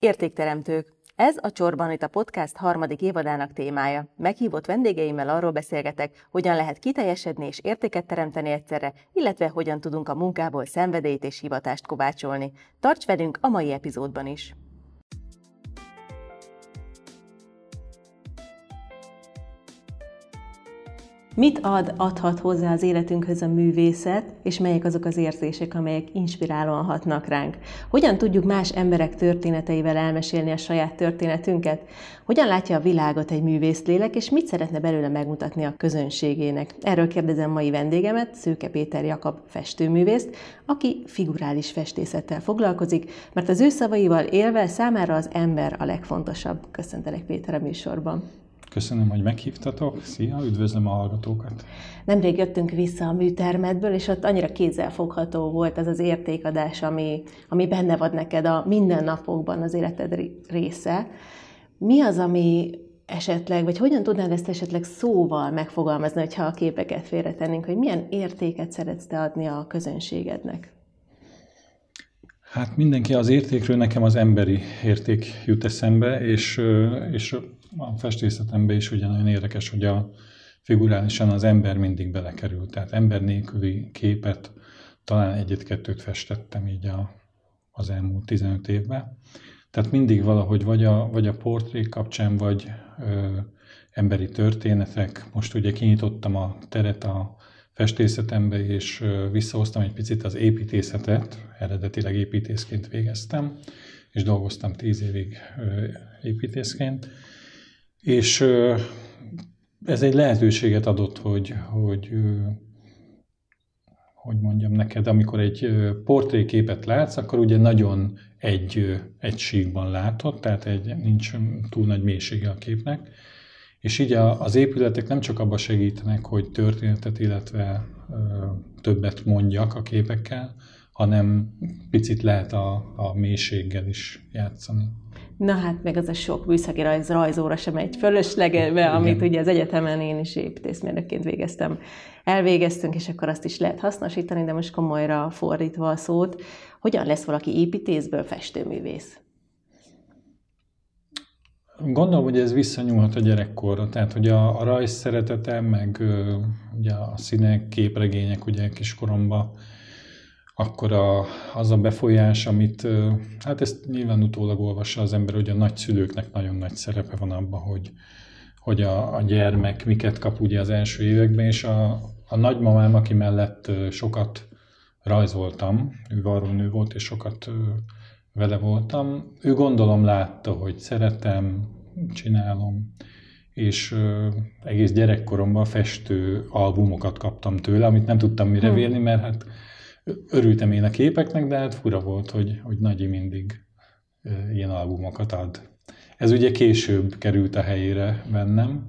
Értékteremtők. Ez a Csorban itt a podcast harmadik évadának témája. Meghívott vendégeimmel arról beszélgetek, hogyan lehet kiteljesedni és értéket teremteni egyszerre, illetve hogyan tudunk a munkából szenvedélyt és hivatást kovácsolni. Tarts velünk a mai epizódban is! Mit ad, adhat hozzá az életünkhöz a művészet, és melyek azok az érzések, amelyek inspirálóan hatnak ránk? Hogyan tudjuk más emberek történeteivel elmesélni a saját történetünket? Hogyan látja a világot egy művészlélek, és mit szeretne belőle megmutatni a közönségének? Erről kérdezem mai vendégemet, Szőke Péter Jakab festőművészt, aki figurális festészettel foglalkozik, mert az ő szavaival élve számára az ember a legfontosabb. Köszöntelek Péter a műsorban. Köszönöm, hogy meghívtatok. Szia, üdvözlöm a hallgatókat. Nemrég jöttünk vissza a műtermedből, és ott annyira kézzelfogható volt ez az értékadás, ami, ami benne van neked a mindennapokban az életed része. Mi az, ami esetleg, vagy hogyan tudnád ezt esetleg szóval megfogalmazni, hogyha a képeket félretennénk, hogy milyen értéket szeretsz te adni a közönségednek? Hát mindenki az értékről, nekem az emberi érték jut eszembe, és, és a festészetemben is ugye nagyon érdekes, hogy a figurálisan az ember mindig belekerül. Tehát ember nélküli képet talán egyet-kettőt festettem így a, az elmúlt 15 évben. Tehát mindig valahogy vagy a, vagy a portrék kapcsán, vagy ö, emberi történetek. Most ugye kinyitottam a teret a festészetembe, és ö, visszahoztam egy picit az építészetet. Eredetileg építészként végeztem, és dolgoztam tíz évig ö, építészként és ez egy lehetőséget adott, hogy, hogy hogy mondjam neked, amikor egy portréképet látsz, akkor ugye nagyon egy, egy síkban látod, tehát egy, nincs túl nagy mélysége a képnek. És így a, az épületek nem csak abba segítenek, hogy történetet, illetve többet mondjak a képekkel, hanem picit lehet a, a mélységgel is játszani. Na hát meg az a sok műszaki rajz, rajzóra sem egy fölöslegelve, amit ugye az egyetemen én is építészmérnökként végeztem. Elvégeztünk, és akkor azt is lehet hasznosítani, de most komolyra fordítva a szót. Hogyan lesz valaki építészből festőművész? Gondolom, hogy ez visszanyúlhat a gyerekkorra, tehát hogy a, a rajz szeretete, meg ugye a színek, képregények ugye kiskoromban akkor a, az a befolyás, amit, hát ezt nyilván utólag olvassa az ember, hogy a nagyszülőknek nagyon nagy szerepe van abban, hogy, hogy a, a gyermek miket kap ugye az első években, és a, a nagymamám, aki mellett sokat rajzoltam, ő varrónő volt, és sokat vele voltam, ő gondolom látta, hogy szeretem, csinálom, és egész gyerekkoromban festő albumokat kaptam tőle, amit nem tudtam mire hm. vélni, mert hát örültem én a képeknek, de hát fura volt, hogy, hogy Nagyi mindig ilyen albumokat ad. Ez ugye később került a helyére bennem.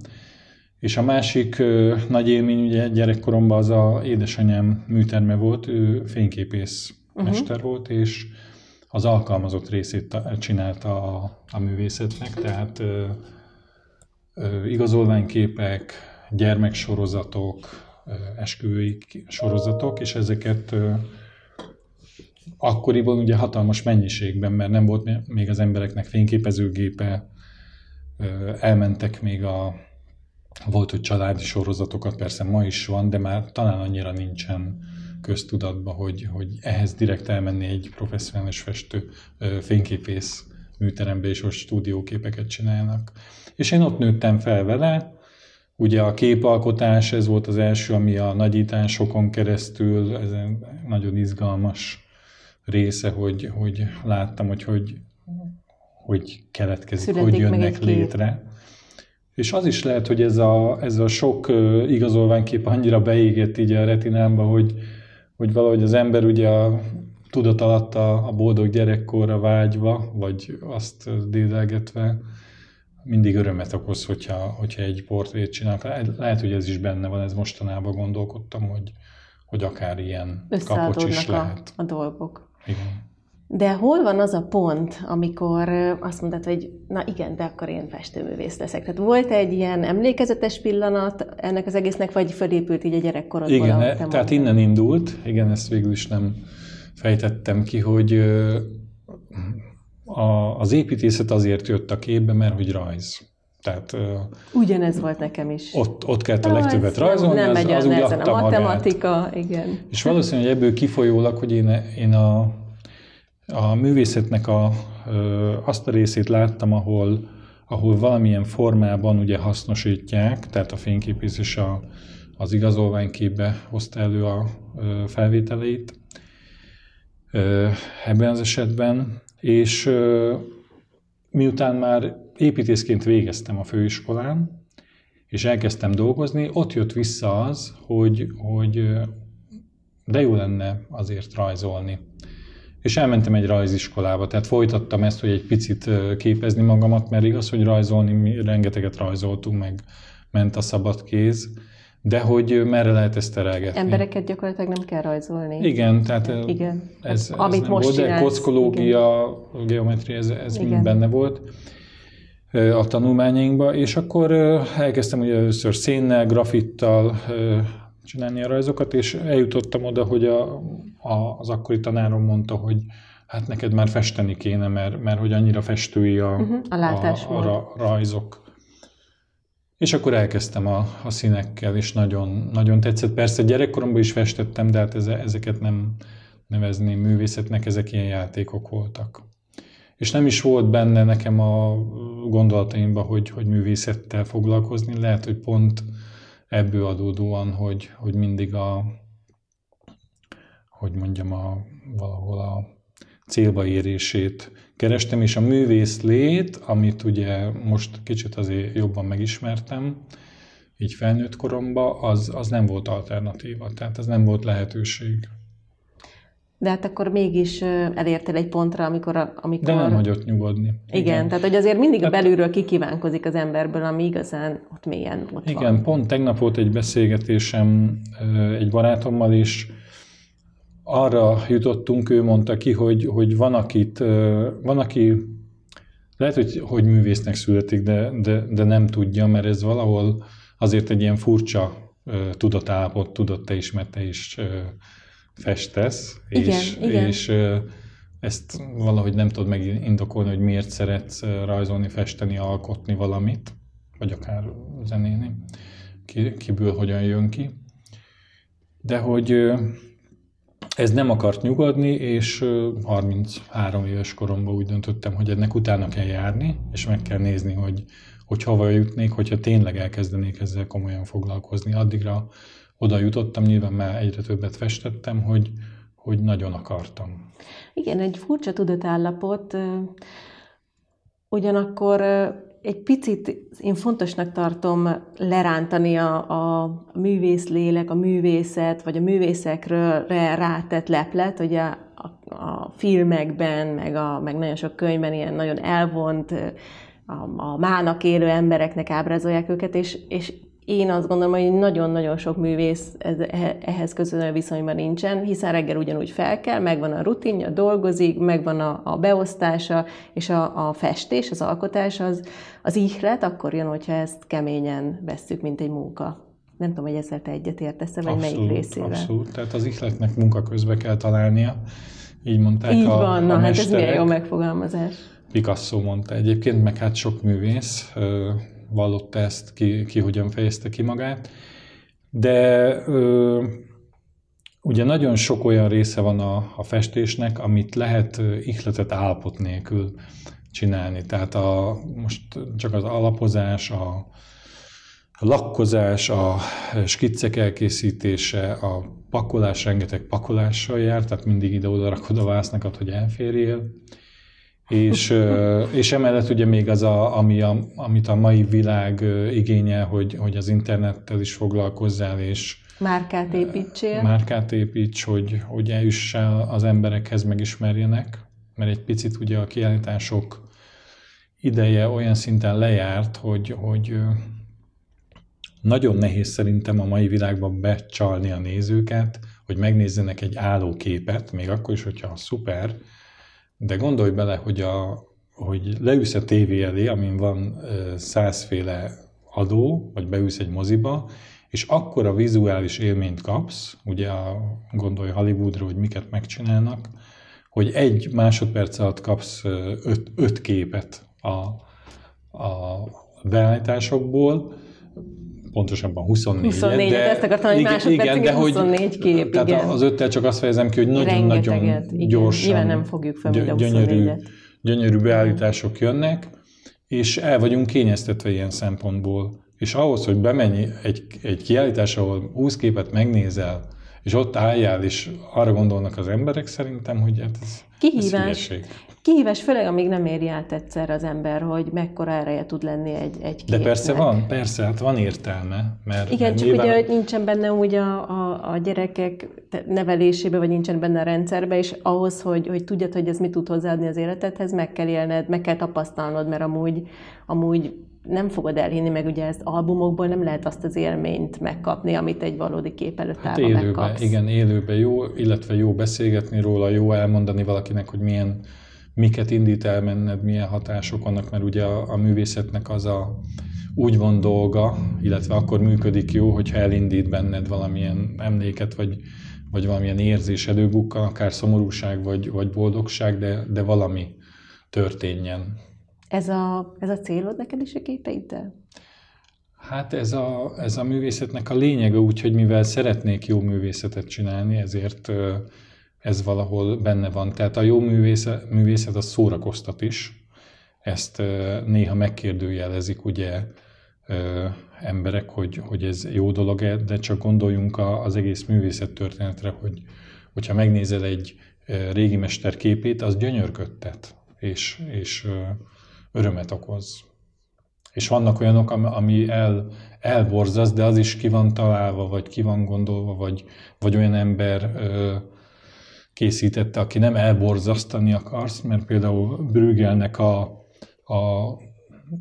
És a másik ö, nagy élmény ugye gyerekkoromban az a édesanyám műterme volt, ő fényképész uh-huh. mester volt, és az alkalmazott részét csinálta a, a művészetnek, tehát ö, ö, igazolványképek, gyermeksorozatok, esküvői sorozatok, és ezeket akkoriban ugye hatalmas mennyiségben, mert nem volt még az embereknek fényképezőgépe, elmentek még a volt, hogy családi sorozatokat, persze ma is van, de már talán annyira nincsen köztudatban, hogy, hogy ehhez direkt elmenni egy professzionális festő fényképész műterembe, és ott stúdióképeket csinálnak. És én ott nőttem fel vele, Ugye a képalkotás, ez volt az első, ami a nagyításokon keresztül, ez egy nagyon izgalmas része, hogy, hogy láttam, hogy hogy, hogy keletkezik, Születik hogy jönnek létre. És az is lehet, hogy ez a, ez a sok igazolványkép annyira beégett így a retinámba, hogy, hogy valahogy az ember ugye a tudat alatt a, a boldog gyerekkorra vágyva, vagy azt dédelgetve, mindig örömet okoz, hogyha, hogyha egy portrét csinálok. Lehet, hogy ez is benne van, ez mostanában gondolkodtam, hogy, hogy akár ilyen kapocs is a, lehet. a dolgok. Igen. De hol van az a pont, amikor azt mondtad, hogy na igen, de akkor én festőművész leszek? Tehát volt egy ilyen emlékezetes pillanat ennek az egésznek, vagy fölépült így a gyerekkorodból? Igen, e, tehát innen indult, igen, ezt végül is nem fejtettem ki, hogy a, az építészet azért jött a képbe, mert hogy rajz. Tehát, Ugyanez volt nekem is. Ott, ott kellett a legtöbbet rajzolni, nem az, megy az úgy a matematika, magát. igen. És valószínűleg ebből kifolyólag, hogy én, én a, a művészetnek a, azt a részét láttam, ahol, ahol valamilyen formában ugye hasznosítják, tehát a fényképészés a, az igazolványképbe hozta elő a felvételeit ebben az esetben, és miután már építészként végeztem a főiskolán, és elkezdtem dolgozni, ott jött vissza az, hogy, hogy de jó lenne azért rajzolni. És elmentem egy rajziskolába, tehát folytattam ezt, hogy egy picit képezni magamat, mert igaz, hogy rajzolni, mi rengeteget rajzoltunk, meg ment a szabad kéz, de hogy merre lehet ezt terelgetni? Embereket gyakorlatilag nem kell rajzolni. Igen, tehát igen. ez, ez Amit nem most volt, de kockológia, igen. geometria, ez, ez mind benne volt a tanulmányainkba, és akkor elkezdtem ugye először szénnel, grafittal csinálni a rajzokat, és eljutottam oda, hogy a, a, az akkori tanárom mondta, hogy hát neked már festeni kéne, mert, mert hogy annyira festői a, uh-huh, a, a, a rajzok. És akkor elkezdtem a, a színekkel, és nagyon, nagyon tetszett. Persze gyerekkoromban is festettem, de hát ezeket nem nevezném művészetnek, ezek ilyen játékok voltak. És nem is volt benne nekem a gondolataimban, hogy, hogy művészettel foglalkozni. Lehet, hogy pont ebből adódóan, hogy, hogy mindig a, hogy mondjam, a, valahol a célba érését kerestem, és a művész lét, amit ugye most kicsit azért jobban megismertem, így felnőtt koromban, az, az nem volt alternatíva, tehát ez nem volt lehetőség. De hát akkor mégis elértél egy pontra, amikor... amikor... De nem hagyott nyugodni. Igen, Igen. tehát hogy azért mindig hát... belülről kikívánkozik az emberből, ami igazán ott mélyen ott Igen, van. pont tegnap volt egy beszélgetésem egy barátommal, és arra jutottunk, ő mondta ki, hogy, hogy van, akit, van, aki lehet, hogy, hogy művésznek születik, de, de, de nem tudja, mert ez valahol azért egy ilyen furcsa tudatállapot, tudott te is, mert te is festesz, igen, és, igen. és ezt valahogy nem tudod megindokolni, hogy miért szeretsz rajzolni, festeni, alkotni valamit, vagy akár zenélni, ki, kiből hogyan jön ki. De hogy ez nem akart nyugodni, és 33 éves koromban úgy döntöttem, hogy ennek utána kell járni, és meg kell nézni, hogy, hogy hova jutnék, hogyha tényleg elkezdenék ezzel komolyan foglalkozni. Addigra oda jutottam, nyilván már egyre többet festettem, hogy, hogy nagyon akartam. Igen, egy furcsa tudatállapot, ugyanakkor egy picit én fontosnak tartom lerántani a, a művész lélek, a művészet, vagy a művészekről rátett leplet, hogy a, a, a filmekben, meg, a, meg nagyon sok könyvben ilyen nagyon elvont, a, a mának élő embereknek ábrázolják őket, és, és én azt gondolom, hogy nagyon-nagyon sok művész ehhez közönő viszonyban nincsen, hiszen reggel ugyanúgy fel kell, megvan a rutinja, dolgozik, megvan a, a beosztása, és a, a festés, az alkotás, az, az ihlet, akkor jön, hogyha ezt keményen vesszük, mint egy munka. Nem tudom, hogy ezzel te egyet értesz vagy abszolút, melyik részével. Abszolút, tehát az ihletnek munka közben kell találnia, így mondták így a van, na a hát ez milyen jó megfogalmazás. Picasso mondta egyébként, meg hát sok művész, vallotta ezt, ki, ki hogyan fejezte ki magát. De ö, ugye nagyon sok olyan része van a, a festésnek, amit lehet ihletet állapot nélkül csinálni. Tehát a, most csak az alapozás, a, a lakkozás, a skiccek elkészítése, a pakolás rengeteg pakolással jár, tehát mindig ide-oda rakod a vásznakat, hogy elférjél. És, és emellett ugye még az, a, ami a, amit a mai világ igényel, hogy, hogy az internettel is foglalkozzál, és márkát építsél. Márkát építs, hogy, hogy eljussál az emberekhez, megismerjenek, mert egy picit ugye a kiállítások ideje olyan szinten lejárt, hogy, hogy nagyon nehéz szerintem a mai világban becsalni a nézőket, hogy megnézzenek egy állóképet, még akkor is, hogyha szuper, de gondolj bele, hogy, a, hogy leülsz a tévé elé, amin van százféle adó, vagy beülsz egy moziba, és akkor a vizuális élményt kapsz, ugye a, gondolj Hollywoodra, hogy miket megcsinálnak, hogy egy másodperc alatt kapsz öt, öt képet a, a beállításokból, pontosabban 24 24 de, ezt akartam, hogy másodpercig igen, 24 kép, tehát igen. az öttel csak azt fejezem ki, hogy nagyon-nagyon gyorsan, Nyilván nem fogjuk fel gyönyörű, gyönyörű beállítások jönnek, és el vagyunk kényeztetve ilyen szempontból. És ahhoz, hogy bemenj egy, egy kiállítás, ahol 20 képet megnézel, és ott álljál, és arra gondolnak az emberek szerintem, hogy hát ez, Kihívás. Ez Kihívás, főleg amíg nem éri át egyszer az ember, hogy mekkora ereje tud lenni egy, egy képnek. De persze van, persze, hát van értelme. Mert, Igen, mert csak nyilván... ugye, hogy nincsen benne úgy a, a, a gyerekek nevelésébe, vagy nincsen benne a rendszerbe, és ahhoz, hogy, hogy tudjad, hogy ez mit tud hozzáadni az életedhez, meg kell élned, meg kell tapasztalnod, mert amúgy, amúgy nem fogod elhinni, meg ugye ezt albumokból nem lehet azt az élményt megkapni, amit egy valódi kép előtt hát élőben, megkapsz. Igen, élőben jó, illetve jó beszélgetni róla, jó elmondani valakinek, hogy milyen, miket indít el menned, milyen hatások vannak, mert ugye a, a művészetnek az a úgy van dolga, illetve akkor működik jó, hogyha elindít benned valamilyen emléket, vagy, vagy valamilyen érzés előbukkan, akár szomorúság, vagy, vagy boldogság, de, de valami történjen. Ez a, ez a célod neked is a képeiddel? Hát ez a, ez a művészetnek a lényege, úgyhogy mivel szeretnék jó művészetet csinálni, ezért ez valahol benne van. Tehát a jó művészet, művészet az szórakoztat is. Ezt néha megkérdőjelezik ugye emberek, hogy, hogy ez jó dolog-e, de csak gondoljunk az egész művészet történetre, hogy hogyha megnézel egy régi mester képét, az gyönyörködtet, és, és örömet okoz. És vannak olyanok, ami el, elborzaz, de az is ki van találva, vagy ki van gondolva, vagy, vagy olyan ember ö, készítette, aki nem elborzasztani akarsz, mert például Brügelnek a, a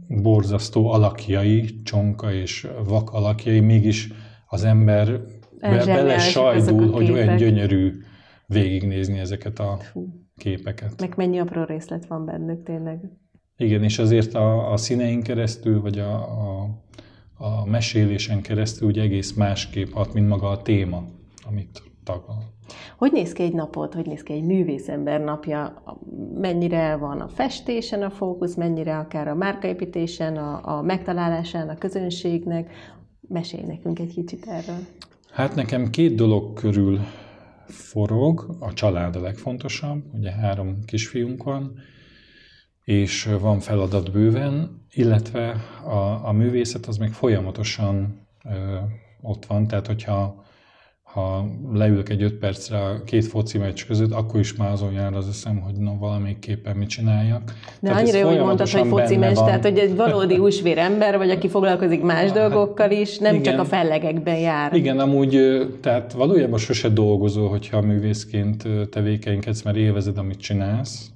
borzasztó alakjai, csonka és vak alakjai, mégis az ember be, bele sajdul, hogy olyan gyönyörű végignézni ezeket a képeket. Meg mennyi apró részlet van bennük tényleg. Igen, és azért a, a színeink keresztül, vagy a, a, a mesélésen keresztül ugye egész másképp hat, mint maga a téma, amit taglal. Hogy néz ki egy napot, hogy néz ki egy művészember napja, mennyire van a festésen a fókusz, mennyire akár a márkaépítésen, a, a megtalálásán a közönségnek. Mesélj nekünk egy kicsit erről. Hát nekem két dolog körül forog, a család a legfontosabb, ugye három kisfiunk van, és van feladat bőven, illetve a, a művészet az még folyamatosan ö, ott van, tehát hogyha ha leülök egy öt percre a két foci meccs között, akkor is már azon jár az eszem, hogy no, valamelyikképpen mit csináljak. De tehát annyira jó, hogy mondtad, hogy foci meccs, tehát hogy egy valódi húsvér ember, vagy aki foglalkozik más hát, dolgokkal is, nem igen, csak a fellegekben jár. Igen, amúgy, tehát valójában sose dolgozol, hogyha művészként tevékenykedsz, mert élvezed, amit csinálsz,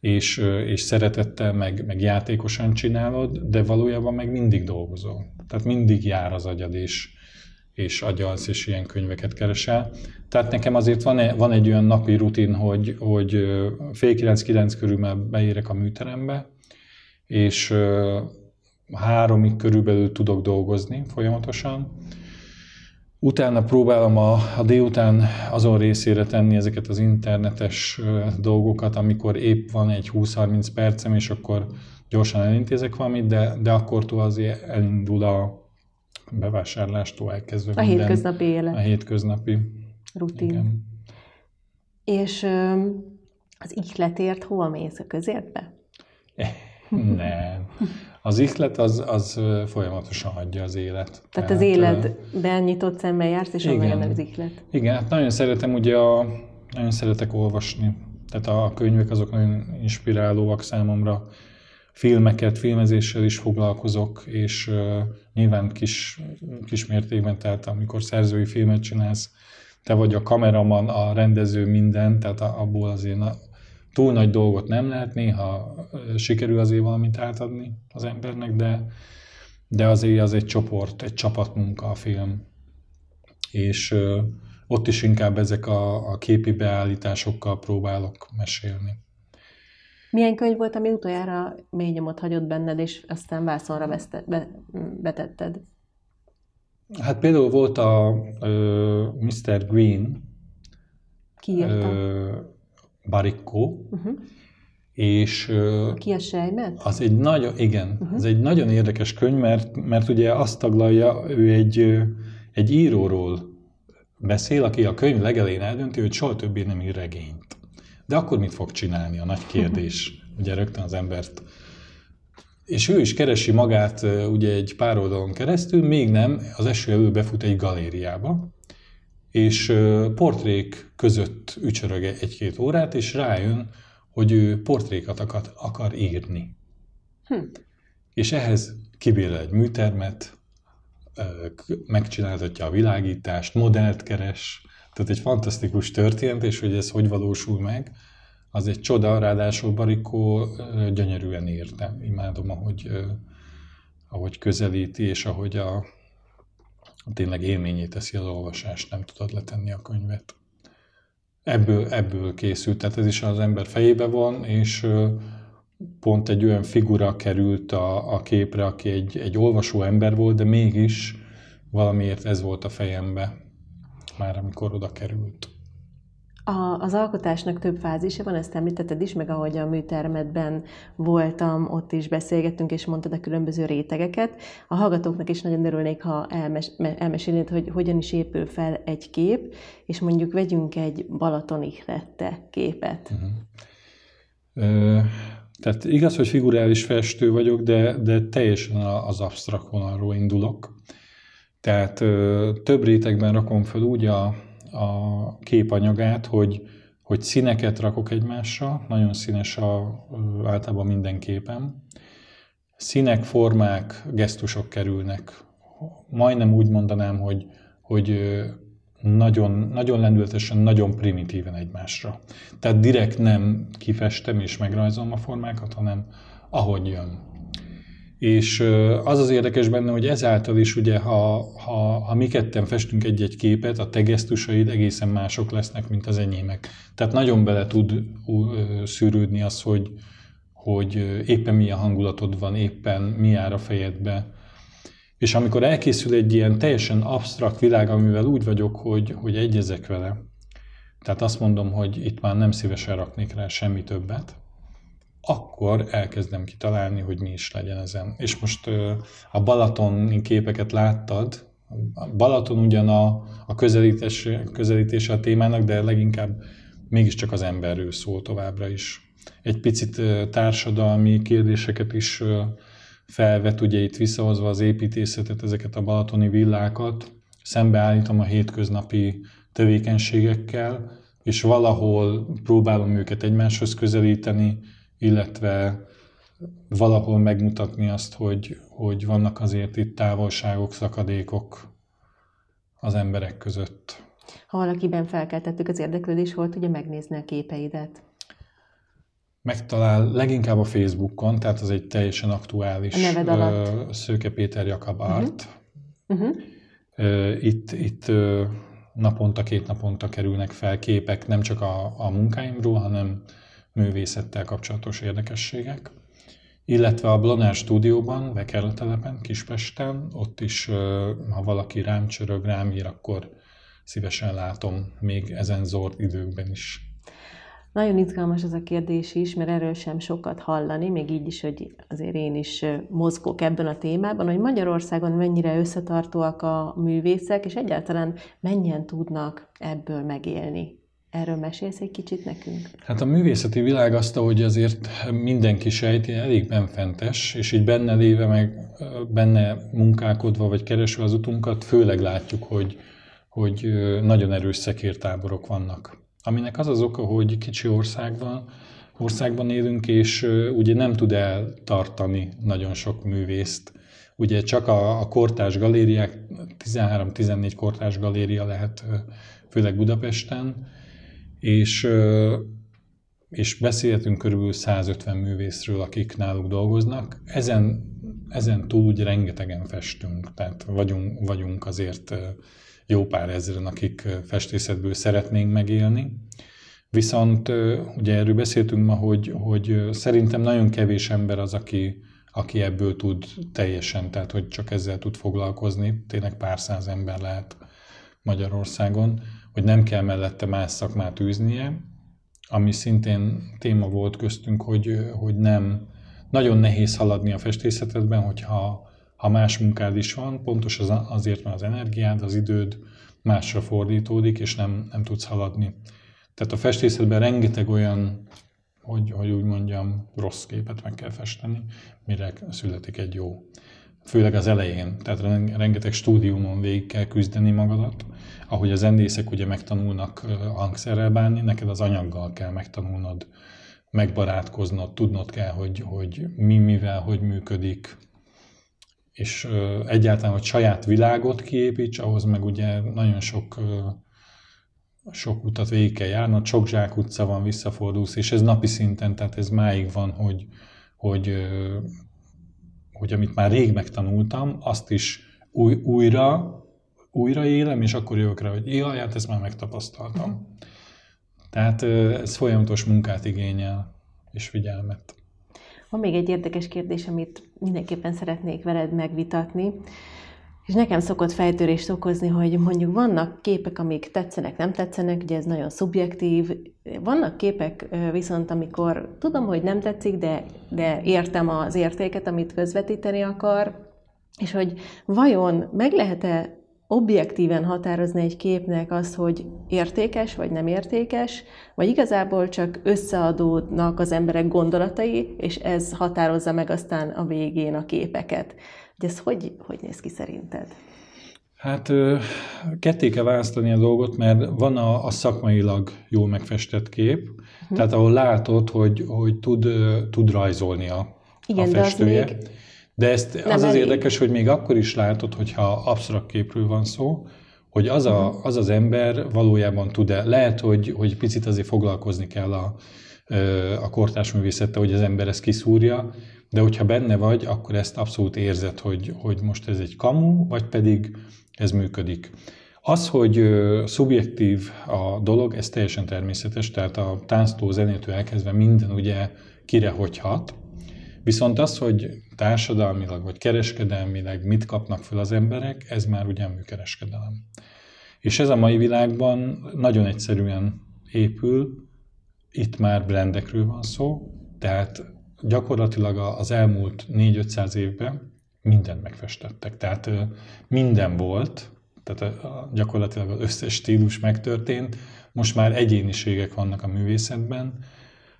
és, és szeretettel, meg, meg játékosan csinálod, de valójában meg mindig dolgozol. Tehát mindig jár az agyad, és, és agyalsz, és ilyen könyveket keresel. Tehát nekem azért van, -e, van egy olyan napi rutin, hogy, hogy fél kilenc-kilenc körül már beérek a műterembe, és háromig körülbelül tudok dolgozni folyamatosan, Utána próbálom a, a délután azon részére tenni ezeket az internetes dolgokat, amikor épp van egy 20-30 percem, és akkor gyorsan elintézek valamit, de, de akkor azért elindul a bevásárlástól elkezdve. A minden, hétköznapi élet. A hétköznapi. Rutin. Igen. És az ihletért hova mész a közértbe? Nem. Az ihlet az, az folyamatosan adja az élet. Tehát, az életben nyitott szemmel jársz, és onnan jön az ihlet. Igen, hát nagyon szeretem ugye a, nagyon szeretek olvasni. Tehát a könyvek azok nagyon inspirálóak számomra. Filmeket, filmezéssel is foglalkozok, és uh, nyilván kis, kis mértékben, tehát amikor szerzői filmet csinálsz, te vagy a kameraman, a rendező, minden, tehát abból azért túl nagy dolgot nem lehet, néha sikerül azért valamit átadni az embernek, de, de azért az egy csoport, egy csapatmunka a film. És ö, ott is inkább ezek a, a képi beállításokkal próbálok mesélni. Milyen könyv volt, ami utoljára mély nyomot hagyott benned, és aztán vászonra veszte, be, betetted? Hát például volt a ö, Mr. Green. Ki írta? Ö, Barikko, uh-huh. és Ki a sejmet? az egy nagyon, igen, uh-huh. ez egy nagyon érdekes könyv, mert, mert ugye azt taglalja, ő egy, egy íróról beszél, aki a könyv legelén eldönti, hogy soha többé nem ír regényt. De akkor mit fog csinálni? A nagy kérdés. Ugye rögtön az embert és ő is keresi magát ugye egy pár oldalon keresztül, még nem, az eső elől befut egy galériába, és portrék között ücsörög egy-két órát, és rájön, hogy ő portrékat akar, akar írni. Hm. És ehhez kibérel egy műtermet, megcsináltatja a világítást, modellt keres, tehát egy fantasztikus történet, és hogy ez hogy valósul meg, az egy csoda, ráadásul Barikó gyönyörűen írta. Imádom, ahogy, ahogy közelíti, és ahogy a, tényleg élményét teszi az olvasást, nem tudod letenni a könyvet. Ebből, ebből készült, tehát ez is az ember fejébe van, és pont egy olyan figura került a, a képre, aki egy, egy olvasó ember volt, de mégis valamiért ez volt a fejembe, már amikor oda került. A, az alkotásnak több fázisa van, ezt említetted is, meg ahogy a műtermetben voltam, ott is beszélgettünk, és mondtad a különböző rétegeket. A hallgatóknak is nagyon örülnék, ha elmes, elmesélnéd, hogy hogyan is épül fel egy kép, és mondjuk vegyünk egy balatoni lette képet. Uh-huh. Ö, tehát igaz, hogy figurális festő vagyok, de, de teljesen az absztrakt vonalról indulok. Tehát ö, több rétegben rakom fel úgy a, a képanyagát, hogy, hogy színeket rakok egymásra, nagyon színes a, általában minden képem. Színek, formák, gesztusok kerülnek. Majdnem úgy mondanám, hogy, hogy nagyon, nagyon lendületesen, nagyon primitíven egymásra. Tehát direkt nem kifestem és megrajzolom a formákat, hanem ahogy jön. És az az érdekes benne, hogy ezáltal is ugye, ha, ha, ha mi ketten festünk egy-egy képet, a te gesztusaid egészen mások lesznek, mint az enyémek. Tehát nagyon bele tud szűrődni az, hogy, hogy éppen milyen hangulatod van, éppen mi jár a fejedbe. És amikor elkészül egy ilyen teljesen absztrakt világ, amivel úgy vagyok, hogy, hogy egyezek vele, tehát azt mondom, hogy itt már nem szívesen raknék rá semmi többet, akkor elkezdem kitalálni, hogy mi is legyen ezen. És most a Balaton képeket láttad, a Balaton ugyan a, a közelítés, közelítése a témának, de leginkább mégiscsak az emberről szól továbbra is. Egy picit társadalmi kérdéseket is felvet, ugye itt visszahozva az építészetet, ezeket a balatoni villákat, szembeállítom a hétköznapi tevékenységekkel, és valahol próbálom őket egymáshoz közelíteni, illetve valahol megmutatni azt, hogy, hogy vannak azért itt távolságok, szakadékok az emberek között. Ha valakiben felkeltettük az érdeklődés volt, ugye megnézni a képeidet. Megtalál leginkább a Facebookon, tehát az egy teljesen aktuális a neved alatt. Szőke Péter Jakab uh-huh. Art. Uh-huh. Itt, itt naponta, két naponta kerülnek fel képek nem csak a, a munkáimról, hanem művészettel kapcsolatos érdekességek, illetve a Blonár stúdióban, Vekerletelepen, Kispesten, ott is, ha valaki rám csörög, rám ír, akkor szívesen látom még ezen zord időkben is. Nagyon izgalmas ez a kérdés is, mert erről sem sokat hallani, még így is, hogy azért én is mozgok ebben a témában, hogy Magyarországon mennyire összetartóak a művészek, és egyáltalán mennyien tudnak ebből megélni. Erről mesélsz egy kicsit nekünk? Hát a művészeti világ azt, hogy azért mindenki sejti, elég benfentes, és így benne léve, meg benne munkálkodva, vagy keresve az utunkat, főleg látjuk, hogy, hogy nagyon erős szekértáborok vannak. Aminek az az oka, hogy kicsi országban, országban élünk, és ugye nem tud eltartani nagyon sok művészt. Ugye csak a, a kortás galériák, 13-14 kortás galéria lehet, főleg Budapesten, és, és beszélhetünk körülbelül 150 művészről, akik náluk dolgoznak. Ezen, ezen túl ugye rengetegen festünk, tehát vagyunk, vagyunk azért jó pár ezeren, akik festészetből szeretnénk megélni. Viszont ugye erről beszéltünk ma, hogy, hogy szerintem nagyon kevés ember az, aki, aki ebből tud teljesen, tehát hogy csak ezzel tud foglalkozni. Tényleg pár száz ember lehet Magyarországon hogy nem kell mellette más szakmát űznie, ami szintén téma volt köztünk, hogy, hogy nem, nagyon nehéz haladni a festészetedben, hogyha ha más munkád is van, pontos az, azért, mert az energiád, az időd másra fordítódik, és nem, nem tudsz haladni. Tehát a festészetben rengeteg olyan, hogy, hogy úgy mondjam, rossz képet meg kell festeni, mire születik egy jó. Főleg az elején, tehát rengeteg stúdiumon végig kell küzdeni magadat. Ahogy a zenészek ugye megtanulnak hangszerrel bánni, neked az anyaggal kell megtanulnod, megbarátkoznod, tudnod kell, hogy, hogy mi mivel, hogy működik, és egyáltalán, hogy saját világot kiépíts, ahhoz meg ugye nagyon sok sok utat végig kell járnod, sok zsák utca van, visszafordulsz, és ez napi szinten, tehát ez máig van, hogy, hogy, hogy amit már rég megtanultam, azt is új, újra, újra élem, és akkor jövök rá, hogy jaj, hát ezt már megtapasztaltam. Tehát ez folyamatos munkát igényel, és figyelmet. Van még egy érdekes kérdés, amit mindenképpen szeretnék veled megvitatni. És nekem szokott fejtörést okozni, hogy mondjuk vannak képek, amik tetszenek, nem tetszenek, ugye ez nagyon szubjektív. Vannak képek viszont, amikor tudom, hogy nem tetszik, de, de értem az értéket, amit közvetíteni akar, és hogy vajon meg lehet-e objektíven határozni egy képnek azt, hogy értékes vagy nem értékes, vagy igazából csak összeadódnak az emberek gondolatai, és ez határozza meg aztán a végén a képeket. De ez hogy, hogy néz ki szerinted? Hát ketté kell választani a dolgot, mert van a, a szakmailag jól megfestett kép, hm. tehát ahol látod, hogy, hogy tud, tud rajzolni a, Igen, a festője. De, az még de ezt, az elég. az érdekes, hogy még akkor is látod, hogyha absztrakt képről van szó, hogy az, a, hm. az az ember valójában tud-e, lehet, hogy, hogy picit azért foglalkozni kell a, a kortás művészettel, hogy az ember ezt kiszúrja, de hogyha benne vagy, akkor ezt abszolút érzed, hogy, hogy most ez egy kamu, vagy pedig ez működik. Az, hogy szubjektív a dolog, ez teljesen természetes, tehát a tánctól, zenétől elkezdve minden ugye kire hogy hat. Viszont az, hogy társadalmilag vagy kereskedelmileg mit kapnak fel az emberek, ez már ugye műkereskedelem. És ez a mai világban nagyon egyszerűen épül, itt már brandekről van szó, tehát gyakorlatilag az elmúlt 4-500 évben mindent megfestettek. Tehát minden volt, tehát gyakorlatilag az összes stílus megtörtént, most már egyéniségek vannak a művészetben,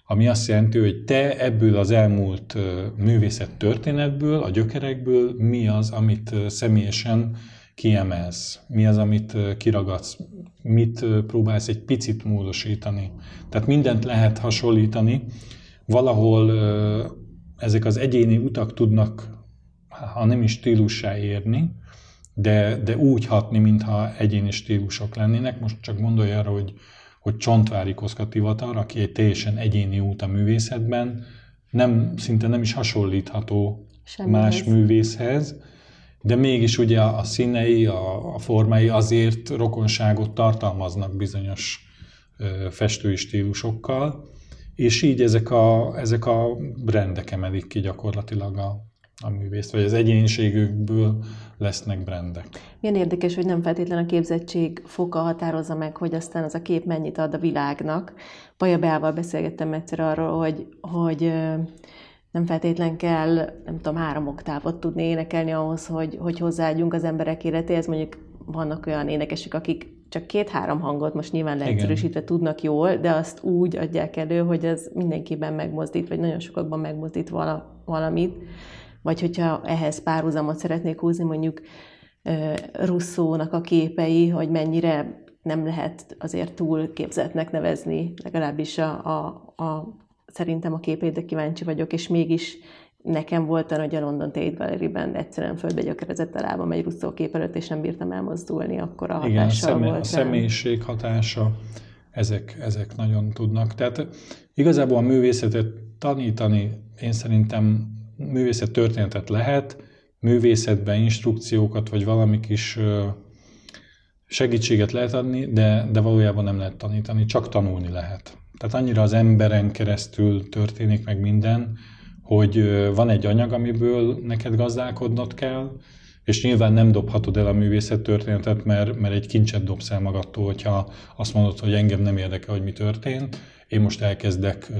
ami azt jelenti, hogy te ebből az elmúlt művészet történetből, a gyökerekből mi az, amit személyesen kiemelsz, mi az, amit kiragadsz, mit próbálsz egy picit módosítani. Tehát mindent lehet hasonlítani, valahol ezek az egyéni utak tudnak, ha nem is stílussá érni, de, de úgy hatni, mintha egyéni stílusok lennének. Most csak gondolj arra, hogy, hogy Csontvári Koszka Tivatar, aki egy teljesen egyéni út a művészetben, nem, szinte nem is hasonlítható Semmihez. más művészhez, de mégis ugye a színei, a, a formái azért rokonságot tartalmaznak bizonyos festői stílusokkal, és így ezek a, ezek a brendek emelik ki gyakorlatilag a, a művészt, vagy az egyéniségükből lesznek brendek. Milyen érdekes, hogy nem feltétlenül a képzettség foka határozza meg, hogy aztán az a kép mennyit ad a világnak. Baja Beával beszélgettem egyszer arról, hogy, hogy nem feltétlen kell, nem tudom, három oktávot tudni énekelni ahhoz, hogy, hogy hozzáadjunk az emberek életéhez. Mondjuk vannak olyan énekesek, akik csak két-három hangot most nyilván leegyszerűsítve tudnak jól, de azt úgy adják elő, hogy ez mindenkiben megmozdít, vagy nagyon sokakban megmozdít vala, valamit. Vagy hogyha ehhez párhuzamot szeretnék húzni, mondjuk Russzónak a képei, hogy mennyire nem lehet azért túl képzetnek nevezni, legalábbis a, a, a szerintem a képére kíváncsi vagyok, és mégis nekem volt olyan, hogy a London Tate Gallery-ben egyszerűen földbe gyökerezett a lábam egy russzó kép előtt, és nem bírtam elmozdulni, akkor a hatással Igen, a, személy, volt a személyiség hatása, ezek, ezek nagyon tudnak. Tehát igazából a művészetet tanítani, én szerintem művészet történetet lehet, művészetben instrukciókat, vagy valami kis segítséget lehet adni, de, de valójában nem lehet tanítani, csak tanulni lehet. Tehát annyira az emberen keresztül történik meg minden, hogy van egy anyag, amiből neked gazdálkodnod kell, és nyilván nem dobhatod el a művészet történetet, mert, mert egy kincset dobsz el magadtól, hogyha azt mondod, hogy engem nem érdekel, hogy mi történt. én most elkezdek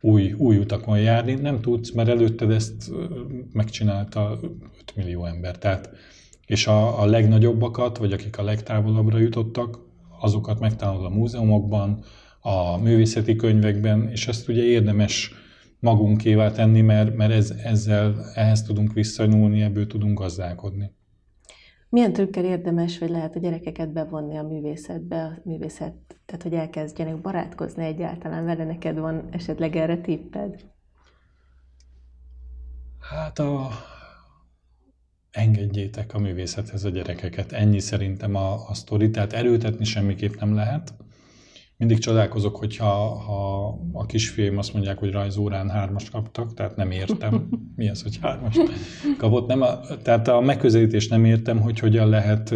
új, új utakon járni, nem tudsz, mert előtted ezt megcsinálta 5 millió ember. Tehát, és a, a legnagyobbakat, vagy akik a legtávolabbra jutottak, azokat megtalálod a múzeumokban, a művészeti könyvekben, és ezt ugye érdemes magunkévá tenni, mert, mert ez, ezzel ehhez tudunk visszanyúlni, ebből tudunk gazdálkodni. Milyen trükkel érdemes, vagy lehet a gyerekeket bevonni a művészetbe, a művészet, tehát hogy elkezdjenek barátkozni egyáltalán vele, neked van esetleg erre tipped? Hát a... engedjétek a művészethez a gyerekeket. Ennyi szerintem a, a sztori, tehát erőtetni semmiképp nem lehet mindig csodálkozok, hogyha ha a kisfiaim azt mondják, hogy rajzórán hármas kaptak, tehát nem értem. Mi az, hogy hármas kapott? Nem a, tehát a megközelítés nem értem, hogy hogyan lehet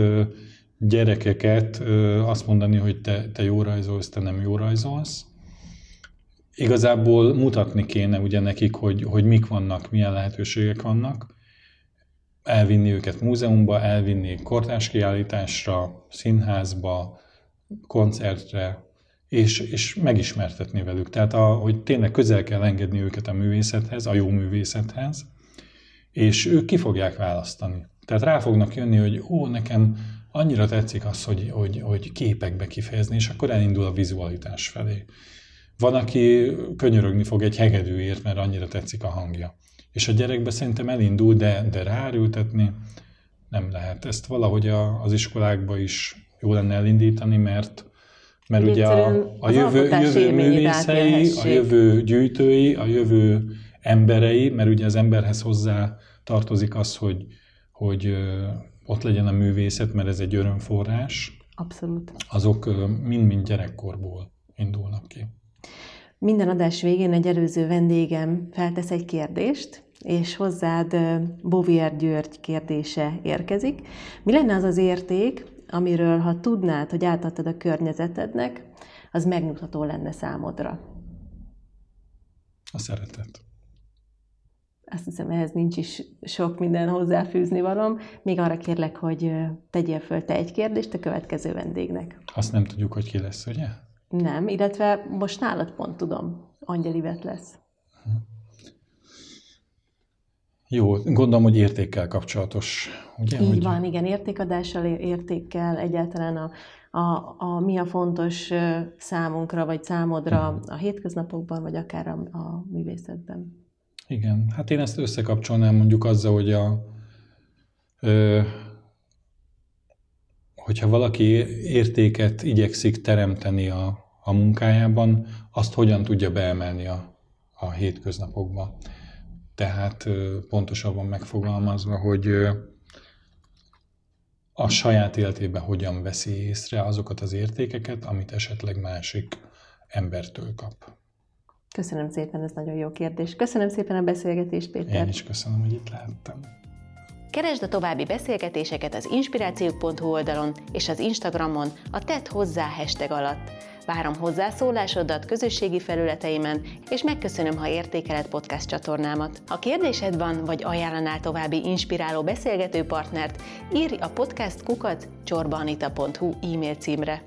gyerekeket azt mondani, hogy te, te jó rajzolsz, te nem jó rajzolsz. Igazából mutatni kéne ugye nekik, hogy, hogy mik vannak, milyen lehetőségek vannak. Elvinni őket múzeumba, elvinni kortárs kiállításra, színházba, koncertre, és, és megismertetni velük. Tehát, a, hogy tényleg közel kell engedni őket a művészethez, a jó művészethez, és ők ki fogják választani. Tehát rá fognak jönni, hogy ó, nekem annyira tetszik az, hogy, hogy, hogy képekbe kifejezni, és akkor elindul a vizualitás felé. Van, aki könyörögni fog egy hegedűért, mert annyira tetszik a hangja. És a gyerekbe szerintem elindul, de, de ráültetni nem lehet. Ezt valahogy a, az iskolákba is jó lenne elindítani, mert mert ugye a, a jövő, jövő művészei, a jövő gyűjtői, a jövő emberei, mert ugye az emberhez hozzá tartozik az, hogy, hogy ott legyen a művészet, mert ez egy örömforrás. Abszolút. Azok mind-mind gyerekkorból indulnak ki. Minden adás végén egy előző vendégem feltesz egy kérdést, és hozzád Bovier György kérdése érkezik. Mi lenne az az érték, amiről ha tudnád, hogy átadtad a környezetednek, az megnyugtató lenne számodra? A szeretet. Azt hiszem, ehhez nincs is sok minden hozzáfűzni valom. Még arra kérlek, hogy tegyél föl te egy kérdést a következő vendégnek. Azt nem tudjuk, hogy ki lesz, ugye? Nem, illetve most nálad pont tudom, Angyelivet lesz. Hm. Jó, gondolom, hogy értékkel kapcsolatos, ugye? Így hogy... van, igen, értékadással, értékkel, egyáltalán a, a, a, mi a fontos számunkra, vagy számodra hmm. a hétköznapokban, vagy akár a, a művészetben. Igen, hát én ezt összekapcsolnám mondjuk azzal, hogy a, ö, hogyha valaki értéket igyekszik teremteni a, a munkájában, azt hogyan tudja beemelni a, a hétköznapokba tehát pontosabban megfogalmazva, hogy a saját életében hogyan veszi észre azokat az értékeket, amit esetleg másik embertől kap. Köszönöm szépen, ez nagyon jó kérdés. Köszönöm szépen a beszélgetést, Péter. Én is köszönöm, hogy itt lehettem. Keresd a további beszélgetéseket az inspirációk.hu oldalon és az Instagramon a Tett hozzá hashtag alatt. Várom hozzászólásodat közösségi felületeimen, és megköszönöm, ha értékeled podcast csatornámat. Ha kérdésed van, vagy ajánlanál további inspiráló beszélgető partnert, írj a podcast kukat csorbanita.hu e-mail címre.